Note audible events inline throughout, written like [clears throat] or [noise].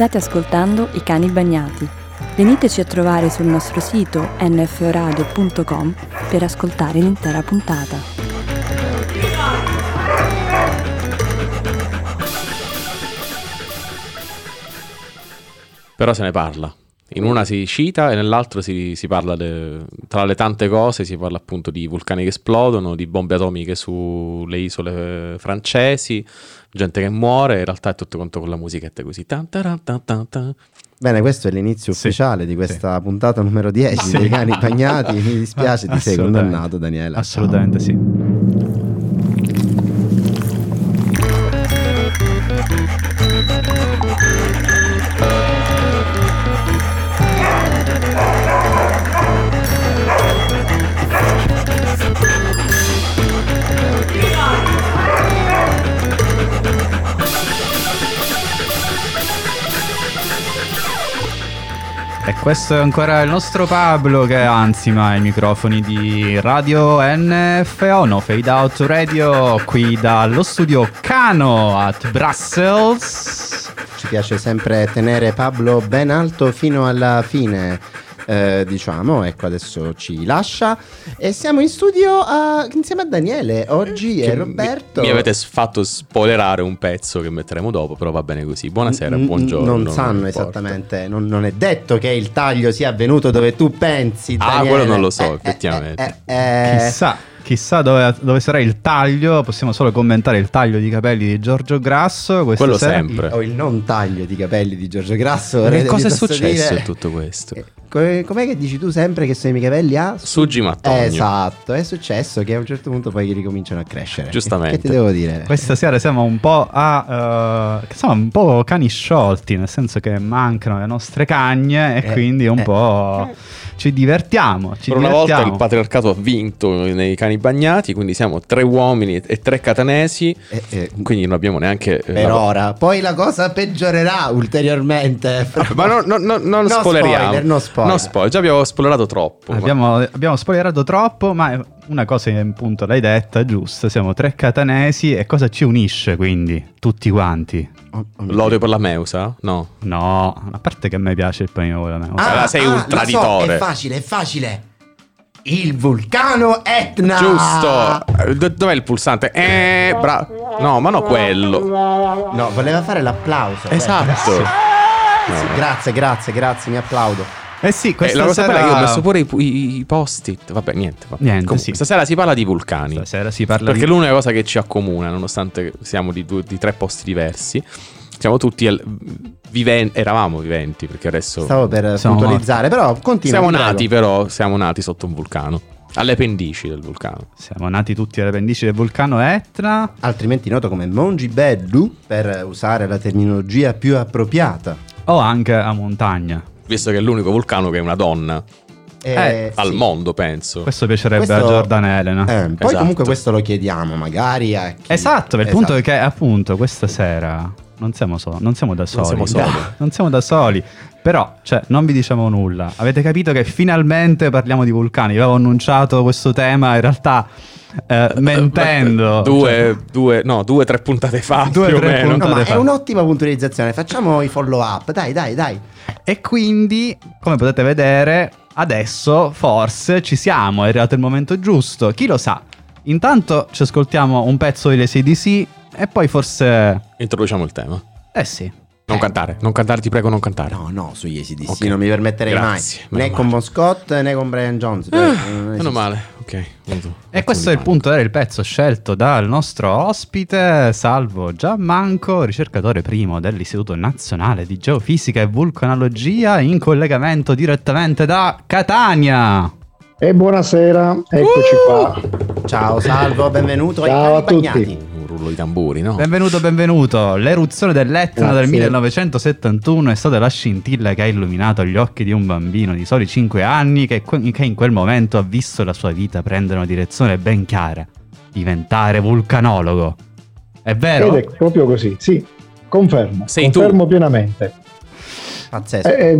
State ascoltando I cani bagnati. Veniteci a trovare sul nostro sito nforadio.com per ascoltare l'intera puntata. Però se ne parla. In una si cita e nell'altro si, si parla, de, tra le tante cose, si parla appunto di vulcani che esplodono, di bombe atomiche sulle isole francesi, gente che muore, in realtà è tutto quanto con la musichetta così. Tan, taran, tan, tan, tan. Bene, questo è l'inizio Sì, ufficiale di questa sì. puntata numero 10 Sì. dei cani bagnati. Mi dispiace, ti sei condannato, Daniela. Assolutamente sì. Questo è ancora il nostro Pablo che anzi ma i microfoni di Radio NFO, no Fade Out Radio, qui dallo studio Cano at Brussels. Ci piace sempre tenere Pablo ben alto fino alla fine. Eh, diciamo, ecco adesso ci lascia e siamo in studio a- insieme a Daniele oggi e mi- Roberto. Mi, avete s- fatto spoilerare un pezzo che metteremo dopo, però va bene così. Buonasera, N- buongiorno. Non sanno importa. esattamente, non, non è detto che il taglio sia avvenuto dove tu pensi. Ah, Daniele. quello non lo so, Eh, eh, effettivamente. eh, eh, eh. Chissà, chissà dove, dove sarà il taglio, possiamo solo commentare il taglio di capelli di Giorgio Grasso. Quello sera. sempre. Il- o il non taglio di capelli di Giorgio Grasso. Che cosa è successo dire- in tutto questo? Eh, come- Com'è che dici tu sempre che sono i miei capelli a Suggi Mattogno. Esatto, è successo che a un certo punto poi ricominciano a crescere. Giustamente. Che ti devo dire? Questa sera siamo un po' a. eh, siamo un po' cani sciolti, nel senso che mancano le nostre cagne e Eh, quindi un eh. po' ci divertiamo. Ci Per una volta il patriarcato ha vinto nei cani bagnati, quindi siamo tre uomini e tre catanesi, Eh, eh, quindi non abbiamo neanche... eh, per la- ora. Poi la cosa peggiorerà ulteriormente. Ma no, no, no, non No spoileriamo. spoiler, no spoiler. No spoiler, già abbiamo spoilerato troppo. ma- Abbiamo, abbiamo spoilerato troppo, ma una cosa che appunto l'hai detta, giusto? Siamo tre catanesi e cosa ci unisce quindi? Tutti quanti? Oh, oh L'odio Dio. per la Meusa? No. No, a parte che a me piace il panino con la mela. Ah, sei un la so, traditore. è facile, è facile. Il vulcano Etna. Giusto. Eh, do- dov'è il pulsante? Eh, bra- No, ma no quello. No, voleva fare l'applauso. Esatto. Sì, grazie, grazie, grazie, mi applaudo. Eh sì, Eh, questa la cosa sera... io ho messo pure i, i- i post-it. Vabbè, niente. vabbè. Niente, Comunque, sì. Stasera si parla di vulcani. Stasera si parla Perché di... l'unica cosa che ci accomuna, nonostante siamo di, due- di tre posti diversi, siamo tutti al- viven- eravamo viventi, perché adesso Stavo per Siamo puntualizzare, però continua. siamo nati, però siamo nati sotto un vulcano, alle pendici del vulcano. Siamo nati tutti alle pendici del vulcano Etna. altrimenti noto come Mongi Beddu, per usare la terminologia più appropriata. O anche a montagna. Visto che è l'unico vulcano che è una donna Eh, al sì. mondo, penso. Questo piacerebbe Questo- a Jordan Elena. Eh, poi Esatto. comunque questo lo chiediamo magari a chi... Esatto, il Esatto. punto è che appunto questa sera non siamo, so- non siamo da soli. siamo soli. [laughs] Non siamo da soli. Però, cioè, non vi diciamo nulla. Avete capito che finalmente parliamo di vulcani. Vi avevo annunciato questo tema, in realtà eh, mentendo. [laughs] Due, Cioè, due, no, due, tre puntate fa, Due, più o tre meno. No, è un'ottima puntualizzazione. Facciamo i follow up. Dai, dai, dai. E quindi, come potete vedere, adesso forse ci siamo. È arrivato il momento giusto. Chi lo sa? Intanto ci ascoltiamo un pezzo delle CDC e poi forse... Introduciamo il tema. Eh sì. Non Eh. cantare, non cantare, ti prego, non cantare. No, no, sugli ACDC Ok. non mi permetterei Grazie, mai. Né meno con. Bon Scott né con Brian Jones. Ah, Non esiste. meno male, ok. venuto. E questo è il punto, era il pezzo scelto dal nostro ospite, Salvo Giammanco, ricercatore primo dell'Istituto Nazionale di Geofisica e Vulcanologia, in collegamento direttamente da Catania. E buonasera, eccoci qua. Ciao, salvo, benvenuto Ciao ai a tutti. Rullo di tamburi, no? Benvenuto, benvenuto. L'eruzione dell'Etna del Grazie. 1971 è stata la scintilla che ha illuminato gli occhi di un bambino di soli 5 anni che, che in quel momento ha visto la sua vita prendere una direzione ben chiara, diventare vulcanologo. È vero? Ed è proprio così, sì, confermo, Sei tu. confermo pienamente. Pazzesco. Eh, eh,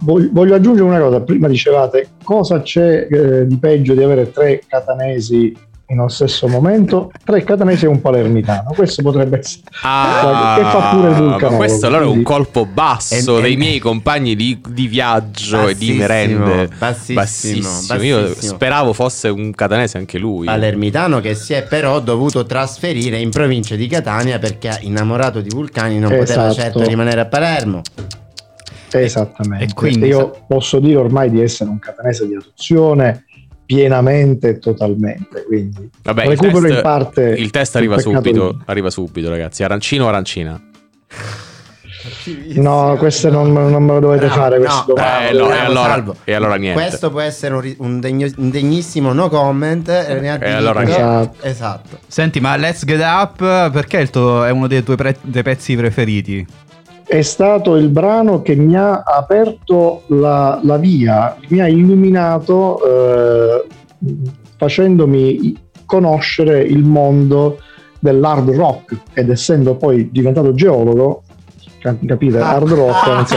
voglio, voglio aggiungere una cosa, prima dicevate cosa c'è eh, di peggio di avere tre catanesi nello stesso momento, tre catanesi e un palermitano. Questo potrebbe essere Ah, che fa pure il ma vulcanologo. questo allora è un colpo basso E- e- dei miei compagni di, di viaggio e di Bassissimo, merende. bassissimo, Io bassissimo. speravo fosse un catanese anche lui. Palermitano che si è però dovuto trasferire in provincia di Catania perché innamorato di vulcani non poteva Esatto. certo rimanere a Palermo. Esattamente. E quindi- io posso dire ormai di essere un catanese di adozione pienamente e totalmente. Quindi Vabbè, il recupero test, in parte il test arriva subito, di- arriva subito, ragazzi. Arancino o arancina? No, queste non, non me lo dovete Bravo, fare. no. Eh, no, e allora- e allora niente. Questo può essere un, degno- un degnissimo no comment. E, ne ha E allora niente. Esatto. Senti, ma Let's Get Up perché tuo- è uno dei tuoi pre- dei pezzi preferiti? È stato il brano che mi ha aperto la, la via, mi ha illuminato eh, facendomi conoscere il mondo dell'hard rock. Ed essendo poi diventato geologo, cap- capite, hard rock, non, so-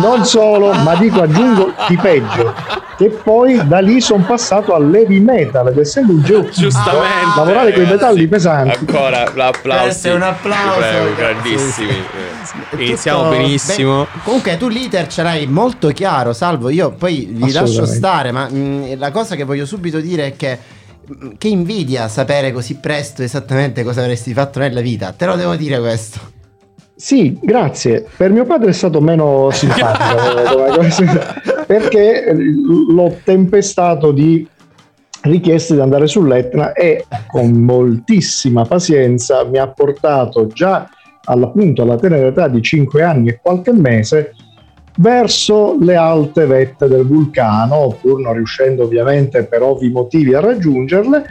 non solo, ma dico aggiungo di peggio, che poi da lì sono passato all'heavy metal ed essendo un geofisico, Giustamente. lavorare con i metalli pesanti. Ancora l'applauso. Un applauso. Prego, Sì, grandissimi. È Iniziamo tutto- benissimo. Beh, comunque tu l'iter ce l'hai molto chiaro, Salvo. Io poi vi lascio stare, ma mh, la cosa che voglio subito dire è che mh, che invidia sapere così presto esattamente cosa avresti fatto nella vita. Te lo devo dire questo. Sì, grazie. Per mio padre è stato meno simpatico [laughs] perché l'ho tempestato di richieste di andare sull'Etna e con moltissima pazienza mi ha portato già all'appunto alla tenera età di 5 anni e qualche mese verso le alte vette del vulcano, pur non riuscendo ovviamente per ovvi motivi a raggiungerle,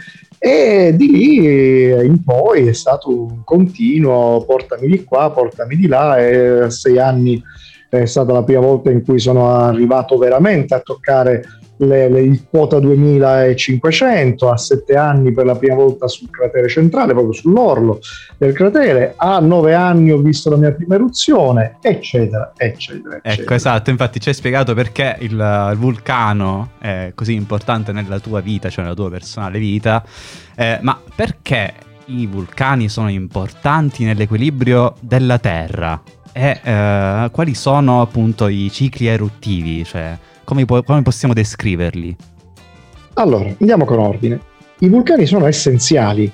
e di lì in poi è stato un continuo portami di qua, portami di là e a sei anni è stata la prima volta in cui sono arrivato veramente a toccare le, le- il quota 2500, a sette anni per la prima volta sul cratere centrale, proprio sull'orlo del cratere, a nove anni ho visto la mia prima eruzione, eccetera, eccetera. Ecco, eccetera. esatto, infatti ci hai spiegato perché il, il vulcano è così importante nella tua vita, cioè nella tua personale vita, Eh, ma perché i vulcani sono importanti nell'equilibrio della Terra? E eh, quali sono appunto i cicli eruttivi? Cioè, come, come possiamo descriverli? Allora, andiamo con ordine. I vulcani sono essenziali.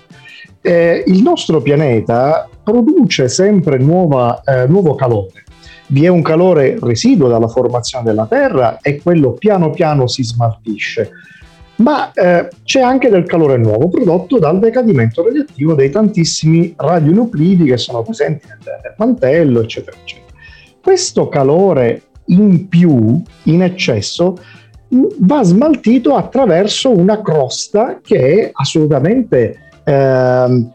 Eh, il nostro pianeta produce sempre nuova, eh, nuovo calore. Vi è un calore residuo dalla formazione della Terra e quello piano piano si smaltisce. Ma eh, c'è anche del calore nuovo prodotto dal decadimento radioattivo dei tantissimi radionuclidi che sono presenti nel mantello, eccetera, eccetera. Questo calore in più, in eccesso, va smaltito attraverso una crosta che è assolutamente ehm,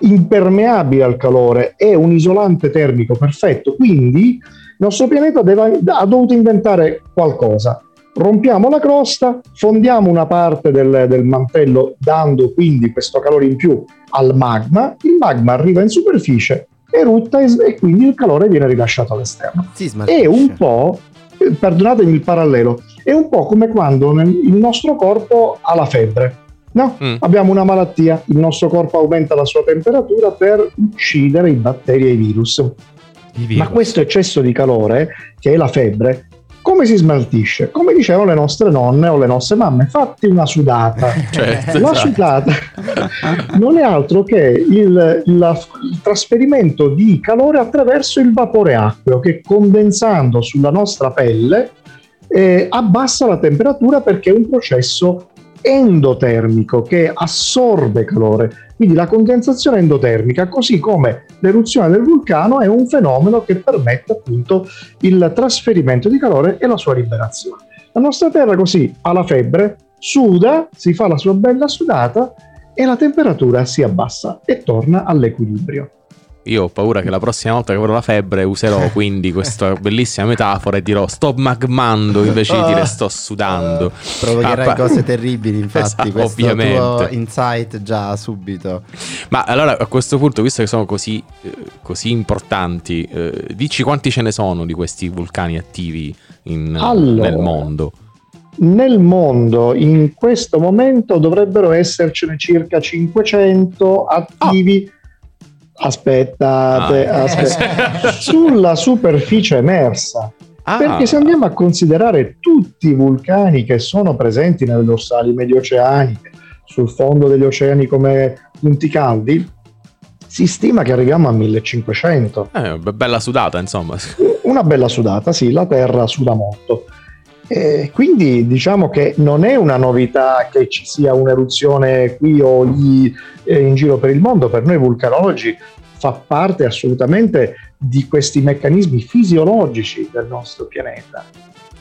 impermeabile al calore, è un isolante termico perfetto, quindi il nostro pianeta deve- ha dovuto inventare qualcosa. Rompiamo la crosta, fondiamo una parte del, del mantello dando quindi questo calore in più al magma, il magma arriva in superficie, erutta e, e quindi il calore viene rilasciato all'esterno Si smaltisce. è un po', eh, perdonatemi il parallelo, è un po' come quando nel- il nostro corpo ha la febbre. No? Mm. Abbiamo una malattia, il nostro corpo aumenta la sua temperatura per uccidere i batteri e i virus. I Ma virus. questo eccesso di calore, che è la febbre, come si smaltisce? Come dicevano le nostre nonne o le nostre mamme, fatti una sudata. [laughs] Certo, La esatto. sudata non è altro che il, la- il trasferimento di calore attraverso il vapore acqueo che condensando sulla nostra pelle eh, abbassa la temperatura perché è un processo endotermico che assorbe calore. Quindi la condensazione endotermica, così come l'eruzione del vulcano, è un fenomeno che permette appunto il trasferimento di calore e la sua liberazione. La nostra Terra così ha la febbre, suda, si fa la sua bella sudata e la temperatura si abbassa e torna all'equilibrio. Io ho paura che la prossima volta che avrò la febbre userò [laughs] quindi questa bellissima metafora e dirò sto magmando invece di dire sto sudando. [laughs] Provocherai Ah, pa- cose terribili, [laughs] infatti, Esatto, questo ovviamente. tuo insight già subito. Ma allora a questo punto, visto che sono così, eh, così importanti, eh, dici quanti ce ne sono di questi vulcani attivi in- Allora. nel mondo? nel mondo in questo momento dovrebbero essercene circa 500 attivi. Aspettate, Ah. aspettate. [laughs] sulla superficie emersa. Ah, Perché se andiamo a considerare tutti i vulcani che sono presenti nelle dorsali medioceaniche, sul fondo degli oceani come punti caldi, si stima che arriviamo a 1500. eh, be- bella sudata, insomma. Una bella sudata, sì, la Terra suda molto. E quindi diciamo che non è una novità che ci sia un'eruzione qui o lì eh, in giro per il mondo, per noi vulcanologi fa parte assolutamente di questi meccanismi fisiologici del nostro pianeta.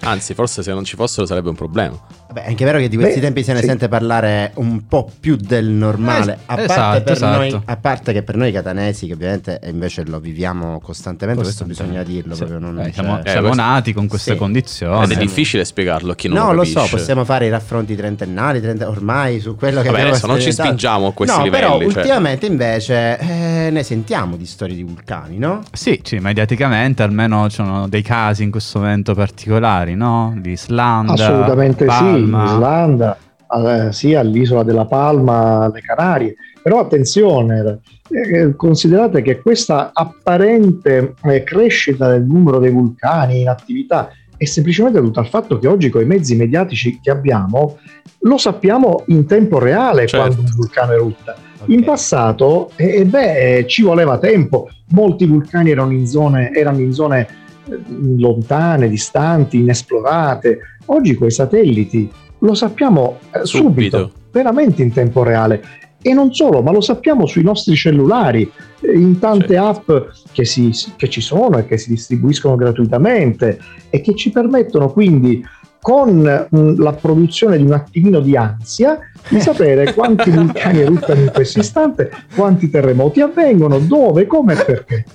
Anzi, forse se non ci fossero sarebbe un problema. Vabbè, è anche vero che di questi Beh, tempi se ne sì. sente parlare un po' più del normale, Es- a, parte esatto, per esatto. Noi, a parte che per noi catanesi, che ovviamente invece lo viviamo costantemente, questo bisogna dirlo. Sì. proprio non Eh, siamo, Eh, siamo questo- nati con queste Sì. condizioni. Ed è difficile spiegarlo a chi non No, lo lo capisce. so, possiamo fare i raffronti trentennali, 30 ormai su quello che Vabbè, abbiamo adesso non ci spingiamo a questi no, livelli, però cioè. ultimamente invece eh, ne sentiamo di storie di vulcani, no? Sì, sì, mediaticamente almeno ci sono dei casi in questo momento particolari, no? L'Islanda, Assolutamente Palma. sì, Islanda, eh, sì, all'isola della Palma, alle Canarie. Però attenzione, eh, considerate che questa apparente eh, crescita del numero dei vulcani in attività è semplicemente dovuta al fatto che oggi con i mezzi mediatici che abbiamo lo sappiamo in tempo reale Certo. quando un vulcano erutta. Ok. In passato, eh, beh, ci voleva tempo, molti vulcani erano in zone, erano in zone eh, lontane, distanti, inesplorate. Oggi con i satelliti lo sappiamo eh, subito. Subito. veramente in tempo reale. E non solo, ma lo sappiamo sui nostri cellulari, eh, in tante Certo. app che, si- che ci sono e che si distribuiscono gratuitamente e che ci permettono quindi con mm, la produzione di un attimino di ansia di sapere quanti vulcani eruttano in questo istante, quanti terremoti avvengono, dove, come e perché.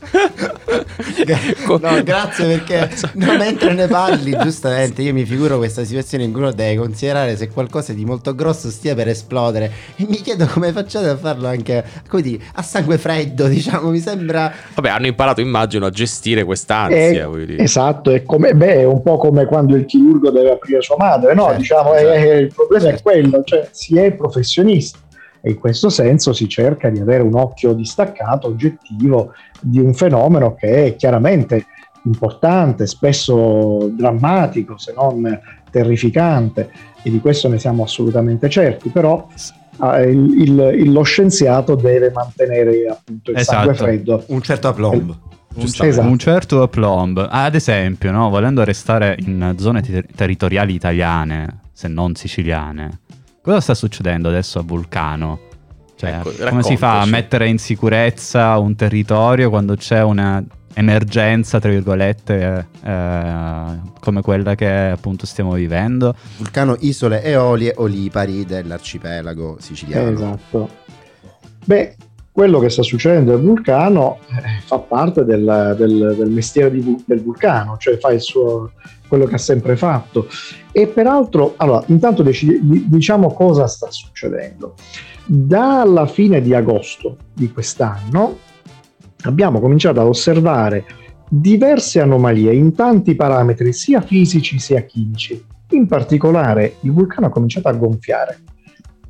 No, grazie perché no, mentre ne parli, giustamente, io mi figuro questa situazione in cui uno deve considerare se qualcosa di molto grosso stia per esplodere e mi chiedo come facciate a farlo anche come dire, a sangue freddo, diciamo, mi sembra Vabbè, hanno imparato, immagino, a gestire quest'ansia. Eh, esatto, è, come, beh, è un po' come quando il chirurgo deve aprire sua madre, no? Certo, diciamo, esatto. eh, il problema è Certo. quello, cioè si è professionisti e in questo senso si cerca di avere un occhio distaccato, oggettivo di un fenomeno che è chiaramente importante, spesso drammatico, se non terrificante, e di questo ne siamo assolutamente certi, però eh, il- il- lo scienziato deve mantenere appunto il Esatto. sangue freddo. un certo aplomb. Un, Giustamente. Esatto. un certo aplomb. Ad esempio, no, volendo restare in zone ter- territoriali italiane, se non siciliane, cosa sta succedendo adesso a Vulcano? Cioè, Ecco, come si fa a mettere in sicurezza un territorio quando c'è una emergenza, tra virgolette, eh, come quella che appunto stiamo vivendo? Vulcano Isole Eolie Olipari dell'arcipelago siciliano. Esatto. Beh, quello che sta succedendo al vulcano eh, fa parte del, del- del mestiere di del vulcano, cioè fa il suo, quello che ha sempre fatto. E peraltro, allora, intanto diciamo cosa sta succedendo. Dalla fine di agosto di quest'anno abbiamo cominciato ad osservare diverse anomalie in tanti parametri, sia fisici sia chimici. In particolare, il vulcano ha cominciato a gonfiare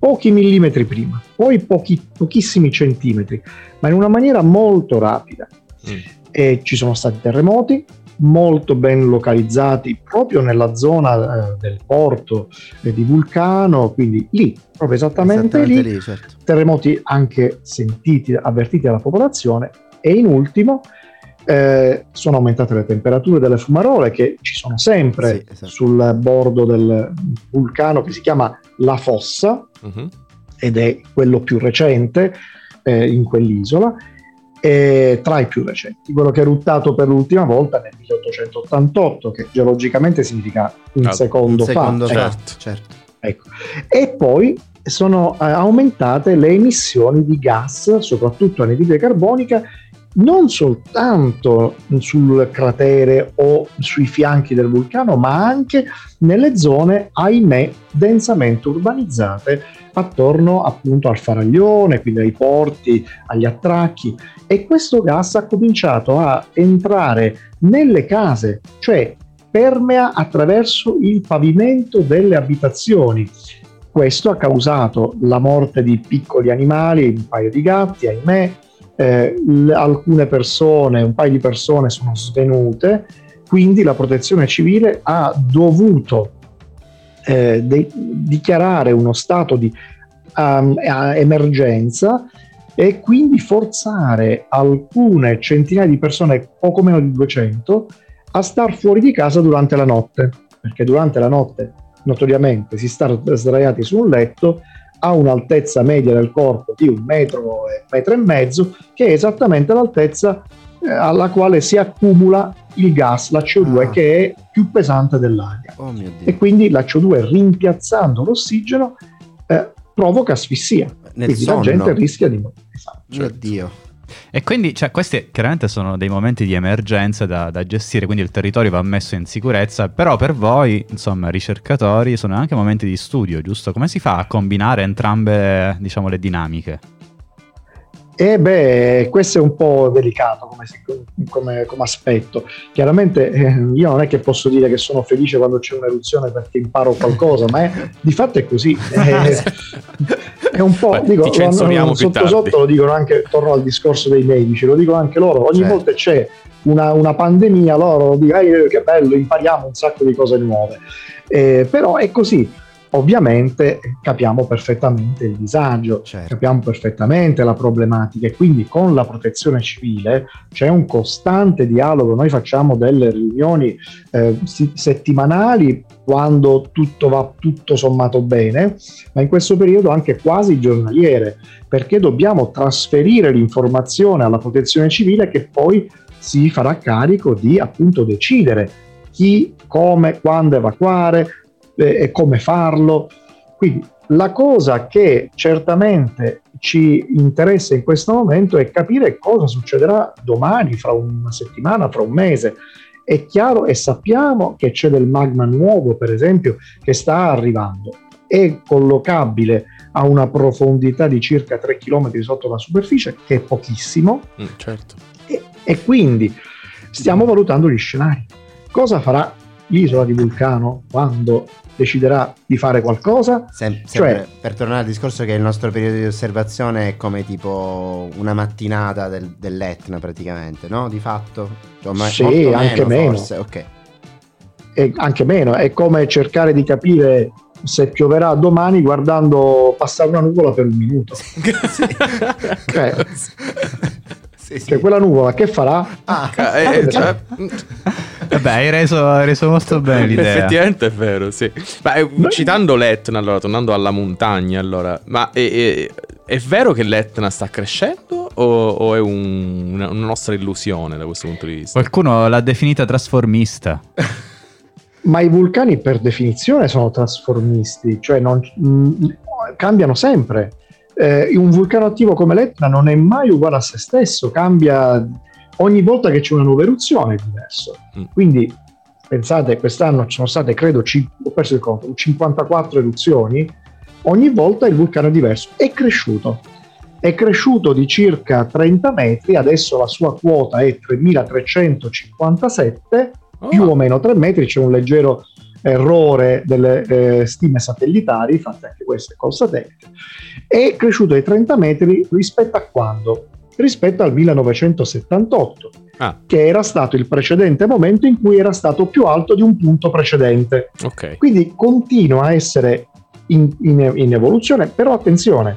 pochi millimetri prima, poi pochi- pochissimi centimetri, ma in una maniera molto rapida. Mm. E ci sono stati terremoti molto ben localizzati proprio nella zona eh, del porto eh, di Vulcano, quindi lì, proprio esattamente, Esattamente lì, lì, certo. terremoti anche sentiti, avvertiti dalla popolazione e in ultimo eh, sono aumentate le temperature delle fumarole che ci sono sempre Sì, esatto. sul bordo del vulcano che si chiama La Fossa Mhm. ed è quello più recente eh, in quell'isola, e tra i più recenti, quello che è eruttato per l'ultima volta nel 1888, che geologicamente significa un Ah, secondo, Un secondo fa. fa, certo. certo. Ecco. E poi sono eh, aumentate le emissioni di gas, soprattutto anidride carbonica, non soltanto sul cratere o sui fianchi del vulcano, ma anche nelle zone, ahimè, densamente urbanizzate attorno appunto al faraglione, quindi ai porti, agli attracchi. E questo gas ha cominciato a entrare nelle case, cioè permea attraverso il pavimento delle abitazioni. Questo ha causato la morte di piccoli animali, un paio di gatti, ahimè, eh, alcune persone, un paio di persone sono svenute, quindi la protezione civile ha dovuto eh, de- dichiarare uno stato di um, emergenza e quindi forzare alcune centinaia di persone, poco meno di 200, a star fuori di casa durante la notte, perché durante la notte notoriamente si sta sdraiati su un letto ha un'altezza media del corpo di un metro e metro e mezzo, che è esattamente l'altezza eh, alla quale si accumula il gas, la CO2, ah. che è più pesante dell'aria. Oh e quindi la CO2 rimpiazzando l'ossigeno eh, provoca asfissia. Nel quindi sonno. la gente rischia di morire. Esatto. Mio Dio. E quindi, cioè, questi chiaramente sono dei momenti di emergenza da, da, gestire, quindi il territorio va messo in sicurezza, però per voi, insomma, ricercatori, sono anche momenti di studio, giusto? Come si fa a combinare entrambe, diciamo, le dinamiche? E beh, questo è un po' delicato come, come, come aspetto. Chiaramente eh, io non è che posso dire che sono felice quando c'è un'eruzione perché imparo qualcosa, ma è, di fatto è così. [laughs] Eh, è un po', Beh, dico, lo, sotto sotto lo dicono anche, torno al discorso dei medici, lo dicono anche loro, ogni certo. volta c'è una, una, pandemia, loro dicono che bello, impariamo un sacco di cose nuove. Eh, però è così, ovviamente capiamo perfettamente il disagio, certo. capiamo perfettamente la problematica e quindi con la protezione civile c'è un costante dialogo, noi facciamo delle riunioni eh, settimanali quando tutto va tutto sommato bene, ma in questo periodo anche quasi giornaliere, perché dobbiamo trasferire l'informazione alla protezione civile che poi si farà carico di appunto decidere chi, come, quando evacuare, e come farlo. Quindi la cosa che certamente ci interessa in questo momento è capire cosa succederà domani, fra una settimana, fra un mese. È chiaro e sappiamo che c'è del magma nuovo, per esempio, che sta arrivando. È collocabile a una profondità di circa 3 km sotto la superficie, che è pochissimo. Mm, certo. e, e quindi stiamo valutando gli scenari. Cosa farà l'isola di Vulcano quando deciderà di fare qualcosa. Sem- cioè, per tornare al discorso che il nostro periodo di osservazione è come tipo una mattinata del, dell'Etna praticamente, no? Di fatto? Cioè, ma- sì, anche meno. Forse. Ok. E anche meno, è come cercare di capire se pioverà domani guardando passare una nuvola per un minuto. [laughs] sì. cioè, sì, sì. Cioè, quella nuvola che farà? Ah, eh, eh, [laughs] cioè... Vabbè, hai reso, hai reso, molto bene l'idea. Effettivamente è vero, sì. Ma eh, citando l'Etna, allora, tornando alla montagna, allora, ma è, è, è vero che l'Etna sta crescendo o, o è un, una, una nostra illusione da questo punto di vista? Qualcuno l'ha definita trasformista. [laughs] Ma i vulcani per definizione sono trasformisti, cioè non, mh, mm, cambiano sempre eh, un vulcano attivo come l'Etna non è mai uguale a se stesso, cambia ogni volta che c'è una nuova eruzione è diverso. Mm. Quindi pensate, quest'anno ci sono state, credo, c- ho perso il conto, 54 eruzioni, ogni volta il vulcano è diverso, è cresciuto. È cresciuto di circa 30 metri, adesso la sua quota è 3357, oh. più o meno 3 metri, c'è un leggero errore delle eh, stime satellitari, fatte anche queste col satellite, è cresciuto ai 30 metri rispetto a quando? Rispetto al 1978, ah. che era stato il precedente momento in cui era stato più alto di un punto precedente. Okay. Quindi continua a essere in, in, in evoluzione, però attenzione,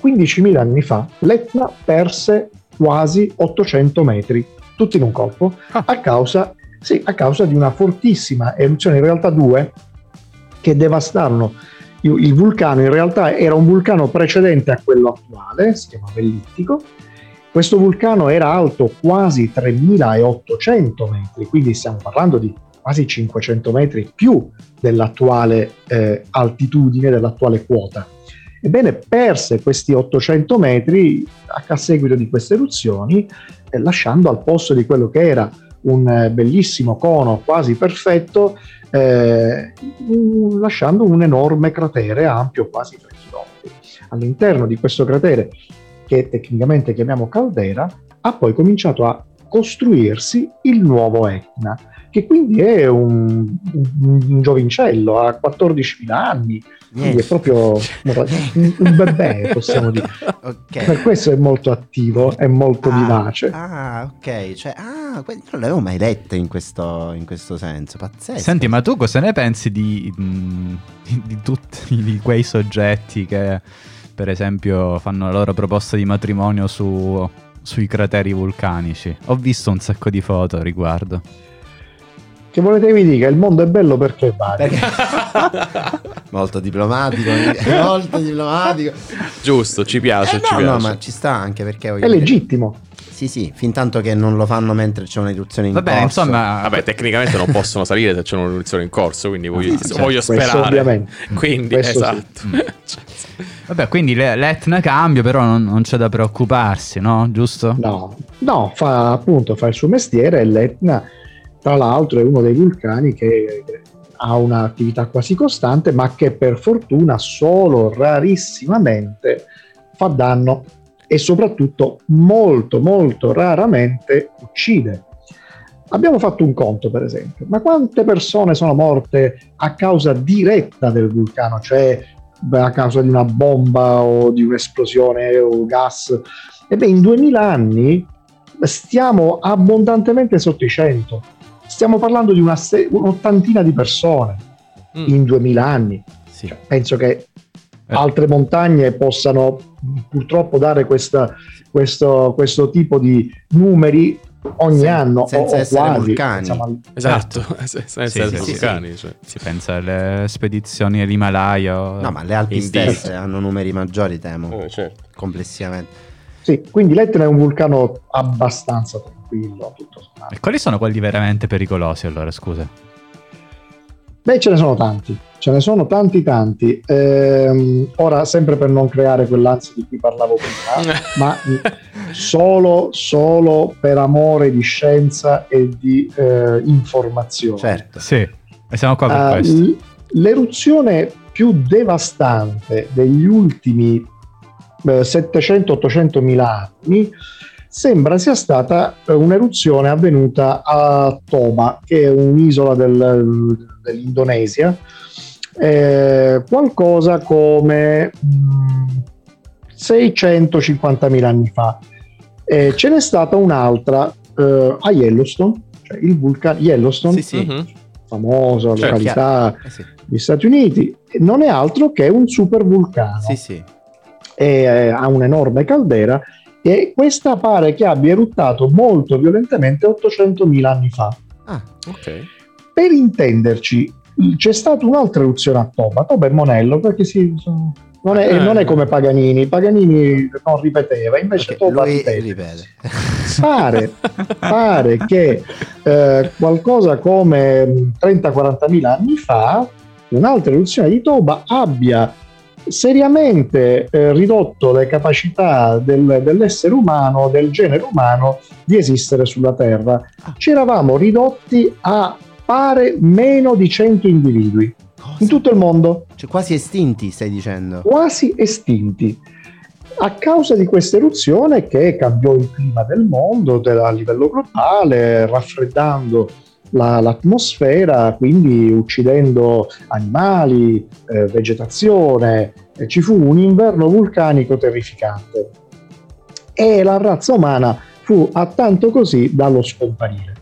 15.000 anni fa l'Etna perse quasi 800 metri, tutti in un colpo, ah. a causa sì, a causa di una fortissima eruzione, in realtà due, che devastarono il vulcano. In realtà era un vulcano precedente a quello attuale, si chiamava ellittico. Questo vulcano era alto quasi 3800 metri, quindi stiamo parlando di quasi 500 metri più dell'attuale eh, altitudine, dell'attuale quota. Ebbene, perse questi 800 metri a seguito di queste eruzioni, eh, lasciando al posto di quello che era un eh, bellissimo cono quasi perfetto, eh, lasciando un enorme cratere ampio quasi 3 km. All'interno di questo cratere, che tecnicamente chiamiamo caldera, ha poi cominciato a costruirsi il nuovo Etna. che quindi è un, un, un giovincello, ha 14.000 anni, quindi è proprio un, un bebè, possiamo dire. [laughs] Ok. Per questo è molto attivo, è molto Ah, vivace. Ah, ok. Cioè, ah, non l'avevo mai letta in questo, in questo senso. Pazzesco. Senti, ma tu cosa ne pensi di, mh, di, di tutti di quei soggetti che, per esempio, fanno la loro proposta di matrimonio su- sui crateri vulcanici? Ho visto un sacco di foto a riguardo. Che volete che vi dica? Il mondo è bello perché varia. Perché- [laughs] molto diplomatico, molto diplomatico. Giusto, ci piace, Eh, ci no, piace. no, ma ci sta anche perché È dire- legittimo. Sì, sì, fin tanto che non lo fanno mentre c'è un'eruzione in Va bene, corso. insomma, Vabbè, tecnicamente non possono salire se c'è un'eruzione in corso, quindi voglio, sì, certo. voglio Questo sperare. ovviamente. Quindi, Questo sì. esatto. Mm. [laughs] vabbè, quindi le- l'Etna cambia, però non, non c'è da preoccuparsi, no? Giusto? No, no, fa appunto fa il suo mestiere e l'Etna, tra l'altro, è uno dei vulcani che ha un'attività quasi costante, ma che per fortuna solo rarissimamente fa danno e soprattutto molto molto raramente uccide. Abbiamo fatto un conto, per esempio, ma quante persone sono morte a causa diretta del vulcano, cioè a causa di una bomba o di un'esplosione o gas? Ebbene, in 2000 anni stiamo abbondantemente sotto i 100. Stiamo parlando di una se- un'ottantina di persone Mm. in 2000 anni. Sì. Penso che altre montagne possano purtroppo dare questa- questo, questo tipo di numeri ogni Sen- anno senza o, o essere quasi. vulcani. Al- Esatto, [laughs] senza Sì, essere sì, sì, vulcani. cioè. Si pensa alle spedizioni all'Himalaya. No, ma le Alpi stesse hanno numeri maggiori, temo, Eh, certo. complessivamente. Sì, quindi l'Etna è un vulcano abbastanza tranquillo, tutto sommato. E quali sono quelli veramente pericolosi allora, scusa? Beh, ce ne sono tanti, ce ne sono tanti tanti. Ehm, ora, sempre per non creare quell'ansia di cui parlavo prima, [laughs] ma solo, solo per amore di scienza e di eh, informazione. Certo. Sì, e siamo qua per Ah, questo. l- l'eruzione più devastante degli ultimi eh, 700-800 mila anni sembra sia stata eh, un'eruzione avvenuta a Toba, che è un'isola del- dell'Indonesia, eh, qualcosa come mm, 650.000 anni fa. Eh, ce n'è stata un'altra eh, a Yellowstone, cioè il vulcano Yellowstone, Sì, sì. Mhm. famosa Certo. località Eh sì. degli Stati Uniti, non è altro che un supervulcano. Sì, sì. E, eh, ha un'enorme caldera e questa pare che abbia eruttato molto violentemente 800.000 anni fa. Ah, Ok. Per intenderci, c'è stata un'altra eruzione a Toba, Toba è Monello perché si, non, è, Eh. non è come Paganini, Paganini non ripeteva, invece ok, Toba ripete. ripete. pare, pare che eh, qualcosa come 30-40 mila anni fa un'altra eruzione di Toba abbia seriamente eh, ridotto le capacità del- dell'essere umano, del genere umano, di esistere sulla Terra. Ci eravamo ridotti a pare meno di 100 individui Cosa? in tutto il mondo Cioè, quasi estinti, stai dicendo. quasi estinti a causa di questa eruzione che cambiò il clima del mondo a livello globale, raffreddando la- l'atmosfera, quindi uccidendo animali, eh, vegetazione. E ci fu un inverno vulcanico terrificante e la razza umana fu a tanto così dallo scomparire.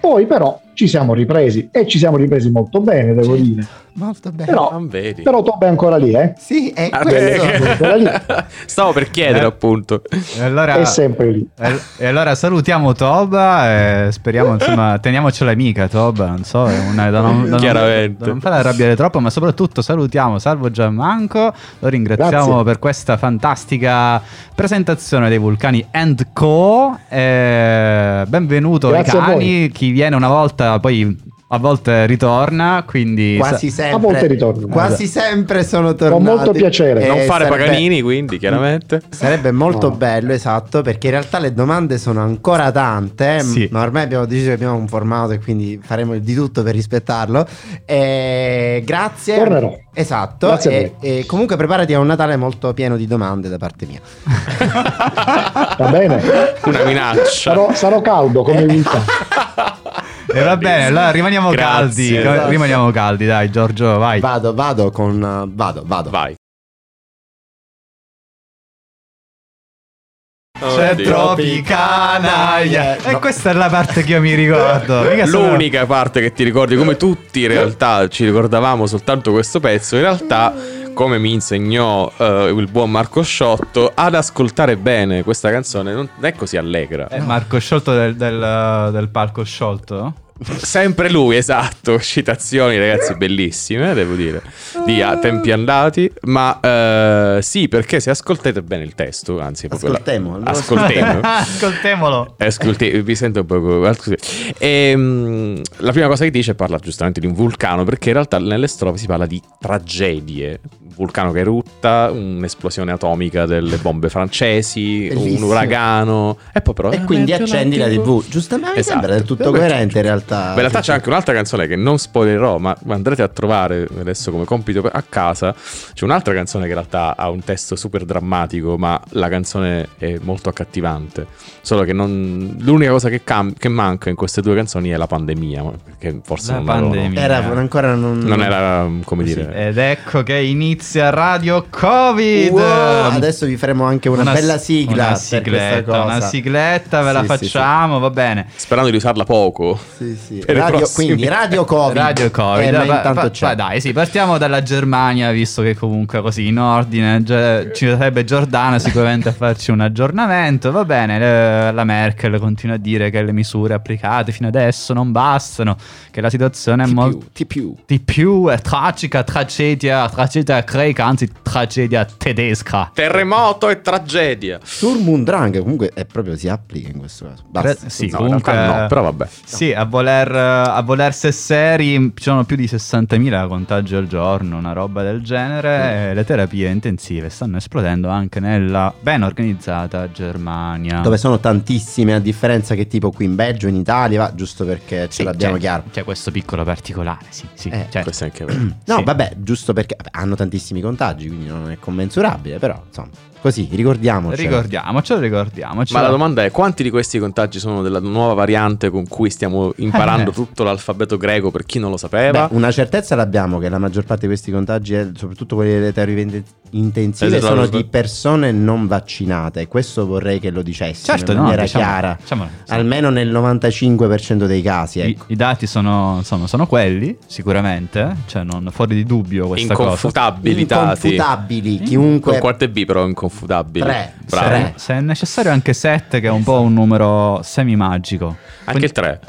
Poi però ci siamo ripresi e ci siamo ripresi molto bene, devo Sì. dire. Molto bene. Però- Non vedi. Però Toba è ancora lì, eh? Sì, è Ah, Ancora lì. [laughs] Stavo per chiedere, Eh. appunto. Allora, È sempre lì. e- allora salutiamo Toba e speriamo, insomma, teniamocela amica Toba, non so, è una, da, non, da non- Chiaramente. da non farla arrabbiare troppo, ma soprattutto salutiamo Salvo Gianmanco, lo ringraziamo Grazie. per questa fantastica presentazione dei vulcani and Co. E benvenuto Grazie ai cani, chi viene una volta poi a volte ritorna, quindi... Quasi sempre. A volte ritorno. Quasi sempre sono tornati. Con molto piacere. Eh, non fare sarebbe- Paganini, quindi, chiaramente. Sarebbe molto No. bello, esatto, perché in realtà le domande sono ancora tante, Sì. ma ormai abbiamo deciso che abbiamo un formato e quindi faremo di tutto per rispettarlo. E grazie. Tornerò. Esatto. Grazie a e, e comunque preparati a un Natale molto pieno di domande da parte mia. Va bene? Una minaccia. Sarò, sarò caldo come [laughs] vulcano. E va bene, allora rimaniamo Grazie. caldi. Esatto. Rimaniamo caldi, dai, Giorgio, vai. Vado, vado con... uh, vado, vado. Vai. C'è Oddio. Tropicana. Yeah. E No. questa è la parte che io mi ricordo. [laughs] Mica sono- L'unica parte che ti ricordi, come tutti in realtà ci ricordavamo soltanto questo pezzo, in realtà, come mi insegnò eh, il buon Marco Sciotto, ad ascoltare bene questa canzone non è così allegra. Eh, Marco sciolto del, del- del palco sciolto? Sempre lui, esatto. Citazioni, ragazzi, bellissime, devo dire, di a tempi andati. Ma eh, sì, perché se ascoltate bene il testo, anzi, proprio la- Ascoltemo, lo ascoltemo. [laughs] Ascoltemolo. Ascolti, mi sento un po'. Ehm, la prima cosa che dice parla giustamente di un vulcano, perché in realtà nelle strofe si parla di tragedie. Un vulcano che erutta, un'esplosione atomica delle bombe francesi, Bellissimo. un uragano. E poi però. E quindi accendi la TV. Giustamente, Esatto. sembra del tutto Beh, coerente in realtà. Beh, in realtà c'è anche un'altra canzone che non spoilerò, ma andrete a trovare adesso come compito a casa. C'è un'altra canzone che in realtà ha un testo super drammatico, ma la canzone è molto accattivante. Solo che non... l'unica cosa che, cam- che manca in queste due canzoni è la pandemia, perché forse La non pandemia. Era ancora non... Non era, come Sì. dire... Ed ecco che inizia Radio Covid. Wow, adesso vi faremo anche una, bella s- sigla una sigletta, cosa. Una sigletta, ve la Sì, sì, facciamo, va bene. Sperando di usarla poco. Sì, sì. Radio, quindi Radio Covid. Radio Covid. Eh, ma Va- intanto va- c'è. va- dai, sì, partiamo dalla Germania, visto che comunque così in ordine già- ci sarebbe Giordano sicuramente a farci un aggiornamento. Va bene, le- la Merkel continua a dire che le misure applicate fino adesso non bastano, che la situazione è molto più, di più. di più è tragica, tragedia, tragedia greca, anzi tragedia tedesca. Terremoto e tragedia. Sturm und Drang comunque è proprio si applica in questo caso. Basta. Sì, No, comunque- no, però vabbè. Sì, a voler, a voler essere seri ci sono più di 60.000 contagi al giorno, una roba del genere. E le terapie intensive stanno esplodendo anche nella ben organizzata Germania. Dove sono tantissime, a differenza che tipo qui in Belgio, in Italia, va, giusto perché ce Sì, l'abbiamo c'è, chiaro. C'è questo piccolo particolare, sì, sì. Eh, cioè, Questo è anche [clears throat] vero. No, Sì. vabbè, giusto perché hanno tantissimi contagi, quindi non è commensurabile, però insomma, così, ricordiamoci. ricordiamocelo, ricordiamocelo. Ma la domanda è quanti di questi contagi sono della nuova variante con cui stiamo imparando Eh. tutto l'alfabeto greco per chi non lo sapeva? Beh, una certezza l'abbiamo che la maggior parte di questi contagi, eh, soprattutto quelli delle inten- intensive, Esatto, sono esatto. di persone non vaccinate. Questo vorrei che lo dicessimo Certo, in no, maniera diciamo- chiara. diciamo- sì. Almeno nel 95% dei casi. I, Ecco. i dati sono, sono- sono quelli, sicuramente, cioè non fuori di dubbio questa cosa. Inconfutabili dati. Inconfutabili, chiunque. Con quante B però inconfutabili. Tre. Bravo. Tre. Se è necessario anche 7, che è un po' un numero semi-magico. Anche il 3.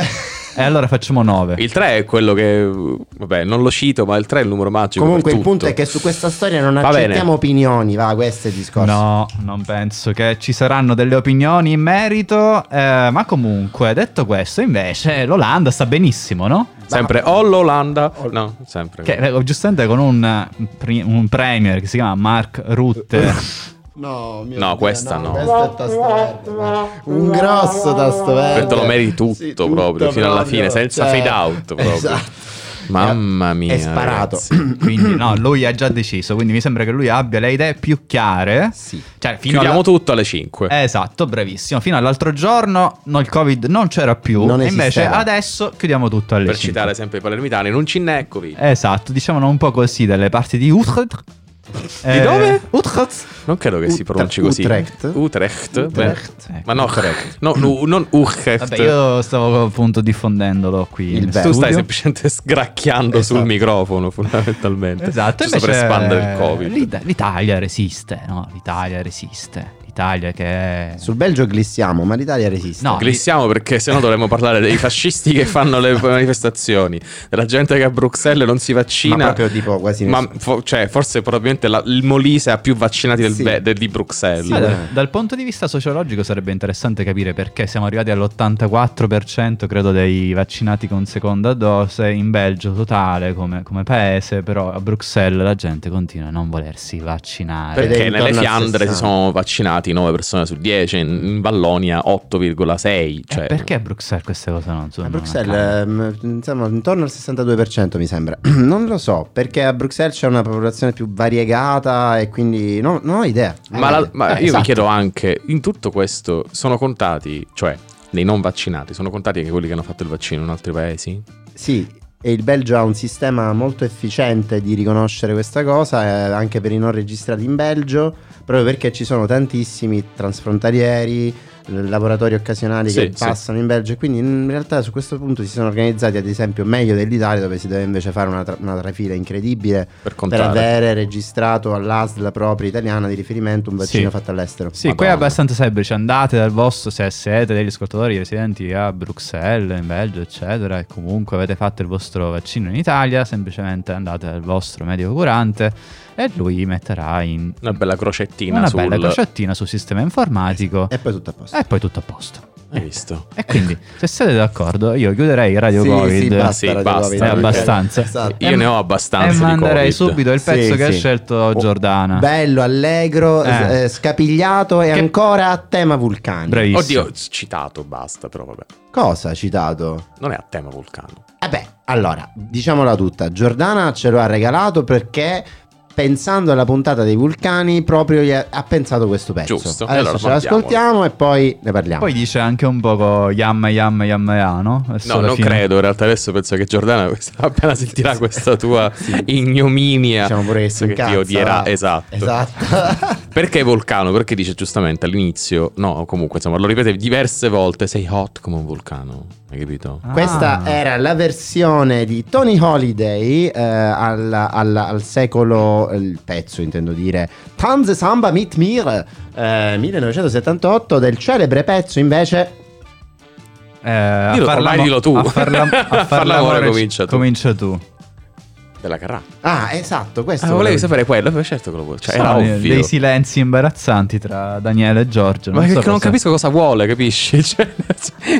E allora facciamo 9. Il 3 è quello che, vabbè, non lo cito, ma il 3 è il numero magico. Comunque, per il punto è che su questa storia non accettiamo bene. opinioni. Va, questo è il discorso. No, non penso che ci saranno delle opinioni in merito. eh, ma comunque, detto questo, invece, l'Olanda sta benissimo, no? Sempre o l'Olanda. No, sempre. Che eh, giustamente con un, un premier che si chiama Mark Rutte. [laughs] No, mio No, Dio, questa no. Questo è tasto Un grosso tasto verde. Te lo meriti tutto Sì, proprio, fino alla fine, senza cioè, fade out proprio. Esatto. Mamma mia. È sparato. [clears throat] quindi, no, lui ha già deciso. Quindi mi sembra che lui abbia le idee più chiare. Sì. Cioè, fino Chiudiamo alla- tutto alle 5. Esatto, bravissimo. Fino all'altro giorno no, il Covid non c'era più. Non e invece adesso chiudiamo tutto alle per 5. citare sempre i palermitani, non cineccovi. Esatto, diciamolo un po' così dalle parti di Utrecht. Di dove? Utrecht. Non credo che si pronunci così. Utrecht? Utrecht. Utrecht. Beh, Ma no, no, no, non Utrecht. Vabbè, io stavo appunto diffondendolo qui. Il. Tu stai semplicemente sgracchiando sul Esatto. microfono, fondamentalmente. Esatto, Giusto per invece espandere il Covid. l'Ita- L'Italia resiste, no? L'Italia resiste. L'Italia che è... Sul Belgio glissiamo, ma l'Italia resiste. No. Glissiamo perché sennò dovremmo parlare dei fascisti che fanno le [laughs] manifestazioni, della gente che a Bruxelles non si ma vaccina. proprio tipo quasi Ma fo- cioè, forse probabilmente la- il Molise ha più vaccinati del Sì. Be- del- di Bruxelles. Sì, Ah, eh. da- dal punto di vista sociologico sarebbe interessante capire perché siamo arrivati all'84% credo dei vaccinati con seconda dose in Belgio totale come, come paese, però a Bruxelles la gente continua a non volersi vaccinare. Perché nelle Fiandre si 60. sono vaccinati 9 persone su 10, in, Vallonia 8,6. Eh, Cioè, perché a Bruxelles queste cose non sono? A Bruxelles, ehm, insomma, intorno al 62% mi sembra. [clears throat] non lo so, perché a Bruxelles c'è una popolazione più variegata e quindi no- non ho idea. Ma, la- ma Eh, io mi esatto. chiedo anche, in tutto questo sono contati, cioè dei non vaccinati, sono contati anche quelli che hanno fatto il vaccino in altri paesi? Sì, e il Belgio ha un sistema molto efficiente di riconoscere questa cosa, eh, anche per i non registrati in Belgio, proprio perché ci sono tantissimi transfrontalieri, lavoratori occasionali Sì, che sì. passano in Belgio e quindi in realtà su questo punto si sono organizzati ad esempio meglio dell'Italia dove si deve invece fare una, tra- una trafila incredibile Per per avere registrato all'ASL propria italiana di riferimento un vaccino Sì. fatto all'estero. Sì, qui è abbastanza semplice. Andate dal vostro, se siete degli ascoltatori residenti a Bruxelles, in Belgio, eccetera, e comunque avete fatto il vostro vaccino in Italia, semplicemente andate dal vostro medico curante e lui metterà in Una bella crocettina una sul... bella crocettina sul sistema informatico E poi tutto a posto. e poi tutto a posto. Hai visto? E quindi, se siete d'accordo, io chiuderei Radio Sì, Covid sì, basta, Sì, Radio basta. Covid, È perché- abbastanza. Esatto. Io ne ho abbastanza e di manderei Covid. subito il pezzo Sì, che ha scelto Oh, Giordana. Bello, allegro, Eh. eh, scapigliato e Che- ancora a tema vulcani. Bravissimo. Oddio, citato, basta, però vabbè. Cosa ha citato? Non è a tema vulcano. Eh beh, allora, diciamola tutta, Giordana ce lo ha regalato perché pensando alla puntata dei vulcani proprio gli ha, ha pensato questo pezzo. Giusto, Adesso allora ce mandiamolo. l'ascoltiamo e poi ne parliamo. Poi dice anche un poco yam yam yam ya, no? Verso No, non fine. credo. In realtà adesso penso che Giordana [laughs] appena sentirà questa tua [laughs] ignominia diciamo pure che si che ti odierà. va. Esatto. Esatto. [laughs] Perché vulcano? Perché dice giustamente all'inizio, no, comunque insomma, lo ripete diverse volte, sei hot come un vulcano, hai capito? Ah. Questa era la versione di Tony Holiday eh, al, al- al secolo, il pezzo intendo dire, Tanze Samba mit mir, eh, 1978, del celebre pezzo invece Eh, a Dillo, far ormai dillo tu. A far, l'am- a A far far l'amore l'amore comincia tu. Comincia tu. Della Carrà. Ah, esatto, questo Ah, volevi sapere quello? Beh, Certo che lo vuoi. Cioè, era ovvio. dei silenzi imbarazzanti tra Daniele e Giorgio. Ma non che so non cosa- capisco cosa vuole, capisci? [laughs] Cioè,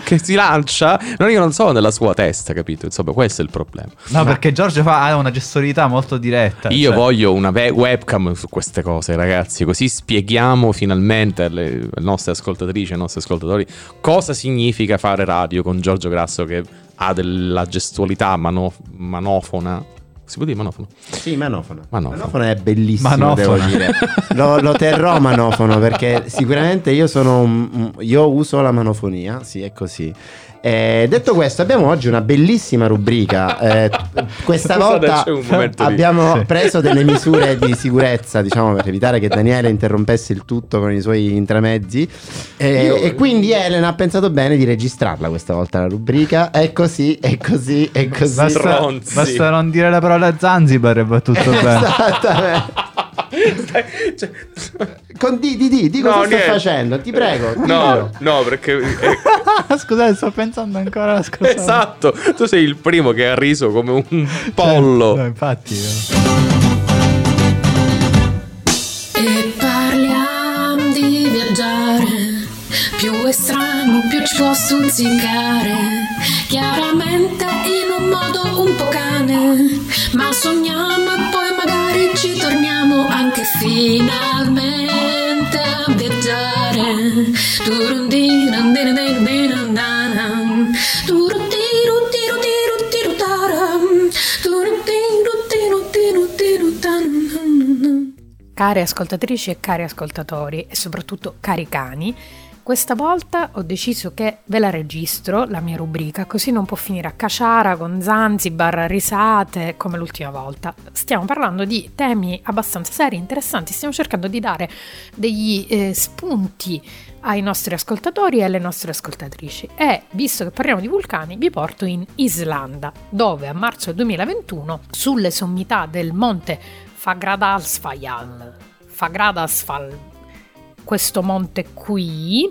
che si lancia, non io non so nella sua testa, capito? Insomma, questo è il problema. No, perché Giorgio fa, ha una gestualità molto diretta. Io cioè- voglio una ve- webcam su queste cose, ragazzi, così spieghiamo finalmente alle, alle nostre ascoltatrici e ai nostri ascoltatori cosa significa fare radio con Giorgio Grasso che ha della gestualità mano- manofona. Si può dire manofono? Sì, manofono. Manofono. è bellissimo, Manofono. devo dire. [laughs] Lo, lo terrò manofono perché sicuramente io sono io uso la manofonia, sì, è così. Eh, detto questo, abbiamo oggi una bellissima rubrica. Eh, [laughs] questa volta abbiamo Sì. preso delle [laughs] misure di sicurezza, diciamo, per evitare che Daniele interrompesse il tutto con i suoi intramezzi. Eh, Io- E quindi Elena ha pensato bene di registrarla questa volta la rubrica. È così, è così, è così. Basta, basta non dire la parola Zanzibar e va tutto bene. [laughs] Esattamente. Cioè- Con di, di, di, di cosa No, stai niente. facendo? Ti prego. No, no, perché... eh, [laughs] Scusate, sto pensando ancora alla scorsa esatto, tu sei il primo che ha riso come un [laughs] pollo. No, infatti. E parliamo di viaggiare, più è strano, più ci può stuzzicare. Chiaramente in un modo un po' cane, ma sogniamo e poi magari ci torniamo anche finalmente Care ascoltatrici e cari ascoltatori e soprattutto cari cani, questa volta ho deciso che ve la registro, la mia rubrica, così non può finire a caciara con Zanzibar, risate, come l'ultima volta. Stiamo parlando di temi abbastanza seri, interessanti, stiamo cercando di dare degli eh, spunti ai nostri ascoltatori e alle nostre ascoltatrici. E visto che parliamo di vulcani, vi porto in Islanda, dove a marzo 2021, sulle sommità del monte Fagradalsfjall, Fagradalsfjall, questo monte qui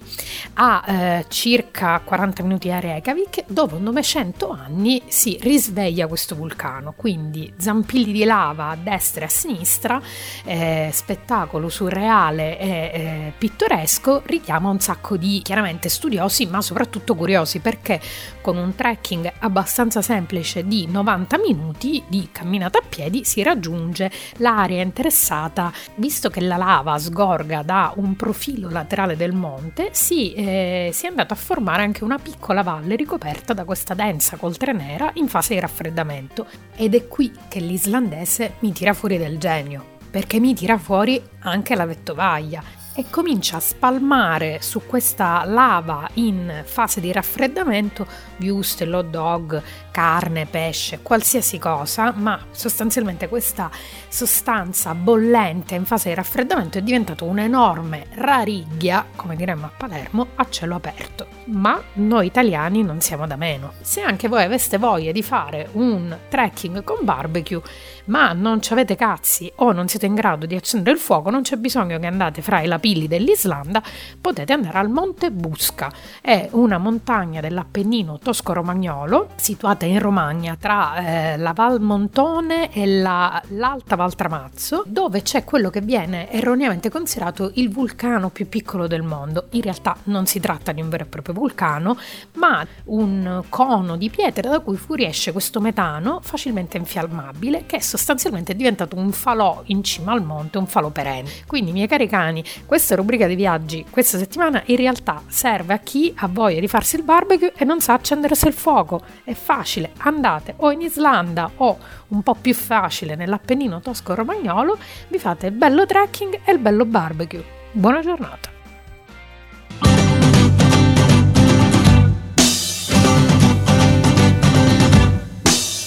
a eh, circa 40 minuti da Reykjavik dopo 900 anni si risveglia questo vulcano. Quindi zampilli di lava a destra e a sinistra eh, spettacolo surreale e eh, pittoresco richiama un sacco di chiaramente studiosi ma soprattutto curiosi perché con un trekking abbastanza semplice di 90 minuti di camminata a piedi si raggiunge l'area interessata visto che la lava sgorga da un profilo laterale del monte si, eh, si è andata a formare anche una piccola valle ricoperta da questa densa coltre nera in fase di raffreddamento. Ed è qui che l'islandese mi tira fuori del genio perché mi tira fuori anche la vettovaglia e comincia a spalmare su questa lava in fase di raffreddamento wurstel, hot dog, carne, pesce, qualsiasi cosa, ma sostanzialmente questa sostanza bollente in fase di raffreddamento è diventato un'enorme rarighia, come diremmo a Palermo, a cielo aperto. Ma noi italiani non siamo da meno. Se anche voi aveste voglia di fare un trekking con barbecue, ma non ci avete cazzi o non siete in grado di accendere il fuoco, non c'è bisogno che andate fra i lapilli dell'Islanda, potete andare al Monte Busca. È una montagna dell'Appennino tosco-romagnolo, situata in Romagna tra eh, la Val Montone e la, l'Alta Val Tramazzo, dove c'è quello che viene erroneamente considerato il vulcano più piccolo del mondo. In realtà non si tratta di un vero e proprio vulcano, ma un cono di pietra da cui fuoriesce questo metano facilmente infiammabile che è sostanzialmente diventato un falò in cima al monte, un falò perenne. Quindi, miei cari cani, questa rubrica di viaggi questa settimana in realtà serve a chi ha voglia di farsi il barbecue e non sa accendersi il fuoco. È facile, andate o in Islanda o un po' più facile nell'Appennino tosco-romagnolo, vi fate il bello trekking e il bello barbecue. Buona giornata!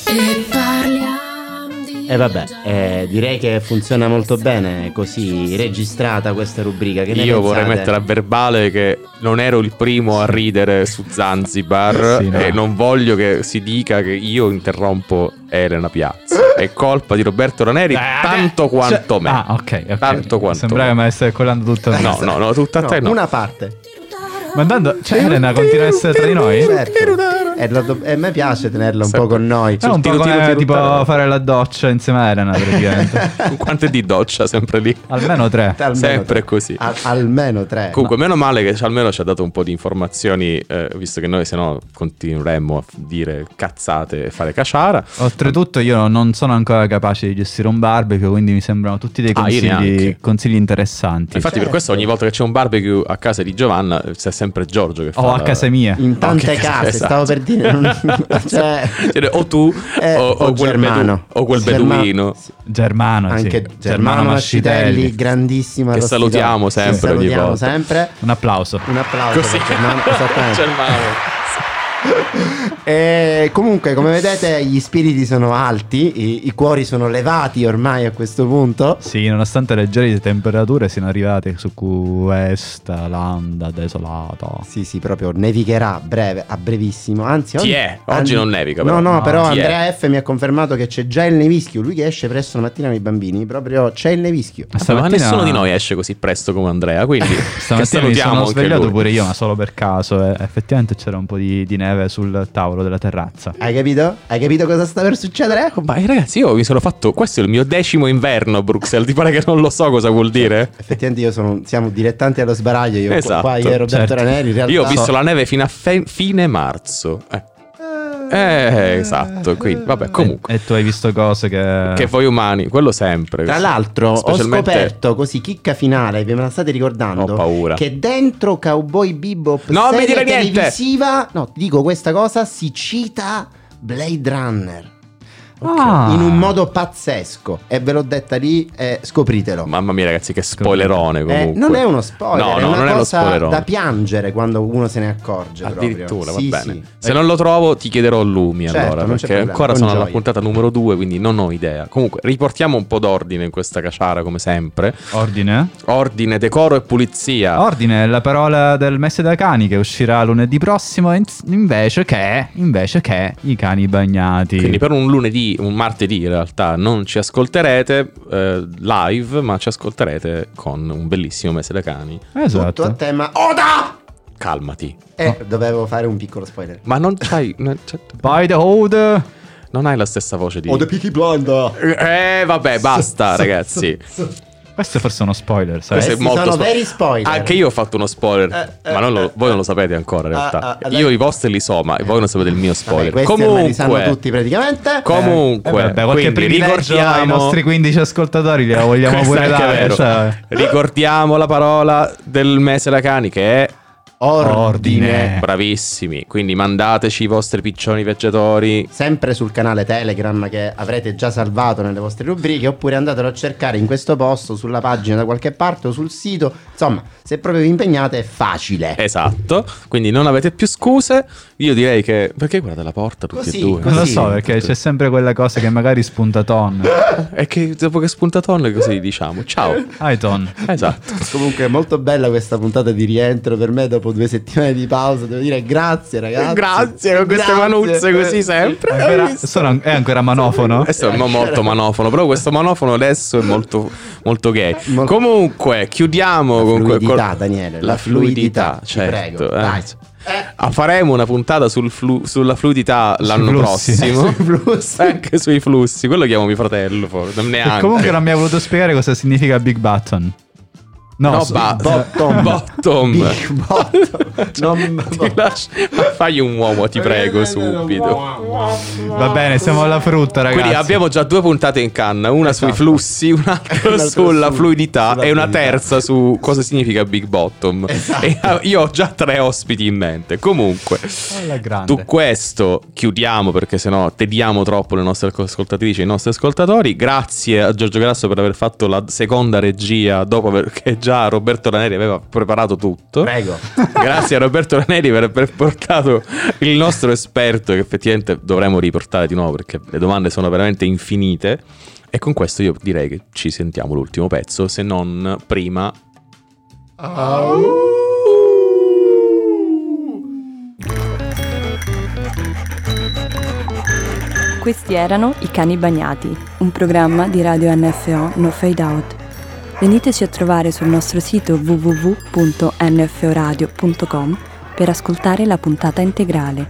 E parliamo E vabbè, eh, direi che funziona molto bene così registrata questa rubrica. Che ne Io vorrei pensate? mettere a verbale che non ero il primo a ridere su Zanzibar Sì, no. e non voglio che si dica che io interrompo Elena Piazza. È colpa di Roberto Raneri tanto quanto me. Ah, ok, ok. Tanto quanto Sembrava me. stai collando tutto a me. No, no, no, tutta a No, te no. Una parte. Ma andando, cioè Elena continua a essere tra di noi? Certo. E, do- e a me piace tenerla un Sempre. po' con noi. È un po' tiro, tiro, come tiro, tipo tiro. fare la doccia insieme a Elena praticamente. [laughs] Quante di doccia sempre lì. Almeno tre. Almeno Sempre tre. così. Al- almeno tre. Comunque, meno male che almeno ci ha dato un po' di informazioni, eh, visto che noi se no continueremmo a dire cazzate e fare caciara. Oltretutto io non sono ancora capace di gestire un barbecue, quindi mi sembrano tutti dei Ah, consigli, neanche. consigli interessanti. Infatti, per questo ogni volta che c'è un barbecue a casa di Giovanna, c'è sempre Giorgio che fa. O a la- casa mia. In tante Ok, case, [laughs] esatto. stavo per dire. non- [laughs] [laughs] cioè, Cioè, o tu eh, o, o quel, Germano. bedu- o quel Germa- beduino. sì, Germano, sì. Anche Germano Mascitelli, grandissimo. Che salutiamo Sì, sempre ogni salutiamo volta. sempre. Un applauso. Un applauso Così. Germano. Esattamente. [laughs] Germano. E comunque, come vedete, gli spiriti sono alti, i, i cuori sono levati ormai a questo punto. Sì, nonostante le leggeri temperature siano arrivate su questa landa desolata. Sì, sì, proprio nevicherà a breve, a brevissimo. Anzi, oggi, è, oggi non nevica, No, però. no, No, però ti è. Andrea F mi ha confermato che c'è già il nevischio. Lui che esce presto la mattina con i bambini, proprio c'è il nevischio. Ma Stamattina- nessuno di noi esce così presto come Andrea, quindi [laughs] Stamattina mi sono svegliato pure io, ma solo per caso. E effettivamente c'era un po' di, di neve sul tavolo della terrazza. Hai capito? Hai capito cosa sta per succedere? Ma eh, ragazzi, io mi sono fatto. Questo è il mio decimo inverno a Bruxelles. Ti pare che non lo so cosa vuol dire? Effettivamente io sono, siamo direttanti allo sbaraglio, io Esatto, qua io e Roberto certo. Realtà Io ho visto la neve fino a fe- fine marzo. Eh. Eh, esatto. Quindi, vabbè, comunque. E, e tu hai visto cose che. Che voi umani, quello sempre. Tra l'altro Specialmente- ho scoperto così chicca finale, vi me la state ricordando? Ho paura. Che dentro Cowboy Bebop mi serie dire niente! televisiva, no, ti dico questa cosa, si cita Blade Runner. Ah. In un modo pazzesco e ve l'ho detta lì e scopritelo. Mamma mia, ragazzi, che spoilerone Eh, comunque. non è uno spoiler, No, è no, una non è uno spoilerone. da piangere quando uno se ne accorge Addirittura, proprio. va Sì, bene. sì. Se non lo trovo, ti chiederò Lumi Certo, allora. Perché problema, ancora sono alla gioia. puntata numero due, quindi non ho idea. Comunque, riportiamo un po' d'ordine in questa caciara, come sempre. Ordine? Ordine, decoro e pulizia. Ordine è la parola del mese da cani che uscirà lunedì prossimo. in- Invece che, invece che i cani bagnati. Quindi per un lunedì, un martedì in realtà non ci ascolterete eh, live, ma ci ascolterete con un bellissimo mese da cani. Esatto. Tutto a tema Oda! Calmati. Eh, dovevo fare un piccolo spoiler. Ma non c'hai... non c'è- By the hood. non hai la stessa voce di... Peaky Blinder! Eh, vabbè, basta, ragazzi. Questo è forse uno spoiler, sai? Questo è molto sono spo- veri spoiler. Anche io ho fatto uno spoiler, Eh, eh, ma non lo- eh, voi non lo sapete ancora in ah, realtà. ah, io i vostri li so, ma voi non sapete il mio spoiler. Vabbè, ormai li sanno comunque, tutti praticamente. comunque, Eh, vabbè, qualche quindi ricordiamo nostri 15 ascoltatori gliela vogliamo pure è dare. cioè. Ricordiamo la parola del mese da cani che è Ordine. Bravissimi. Quindi mandateci i vostri piccioni viaggiatori. Sempre sul canale Telegram che avrete già salvato nelle vostre rubriche, oppure andatelo a cercare in questo posto, sulla pagina da qualche parte o sul sito. Insomma, se proprio vi impegnate è facile. Esatto. Quindi non avete più scuse. Io direi che. Perché guardate la porta tutti Così, e due? Non lo so perché c'è sempre quella cosa che magari spunta ton. [laughs] E che dopo che spunta tonno così diciamo. Ciao. Hai ton. Esatto. Comunque è molto bella questa puntata di rientro per me dopo due settimane di pausa. Devo dire grazie ragazzi. Grazie con queste Grazie. manuzze così sempre. È ancora, sono- è ancora manofono? Questo è mo- molto manofono, però questo manofono adesso è molto, molto gay. Mol- Comunque, chiudiamo La con fluidità, col- Daniele, La, la fluidità, fluidità, ti certo. prego, eh. dai. Ah, faremo una puntata sul flu- sulla fluidità l'anno flussi. prossimo. [laughs] Sui flussi. Anche sui flussi. Quello chiamo mio fratello, forse. Non E neanche. comunque non mi ha voluto spiegare cosa significa Big Button. No, No, ba- bottom. bottom. [laughs] Bottom. Non- Ti lascio- fagli un uomo, ti prego, subito. va bene, siamo alla frutta, ragazzi. Quindi abbiamo già due puntate in canna, una sui Esatto. flussi, [laughs] un'altra sulla su- fluidità e una terza su cosa significa Big Bottom. Esatto. [laughs] Io ho già tre ospiti in mente. Comunque, su questo chiudiamo perché sennò tediamo troppo le nostre ascoltatrici e i nostri ascoltatori. Grazie a Giorgio Grasso per aver fatto la seconda regia dopo aver- che già Roberto Raneri aveva preparato tutto. Prego. [laughs] Grazie a Roberto Raneri per aver portato il nostro esperto che effettivamente dovremmo riportare di nuovo perché le domande sono veramente infinite. E con questo io direi che ci sentiamo l'ultimo pezzo, se non prima... Questi erano I Cani Bagnati, un programma di Radio NFO No Fade Out. Veniteci a trovare sul nostro sito www.nforadio.com per ascoltare la puntata integrale.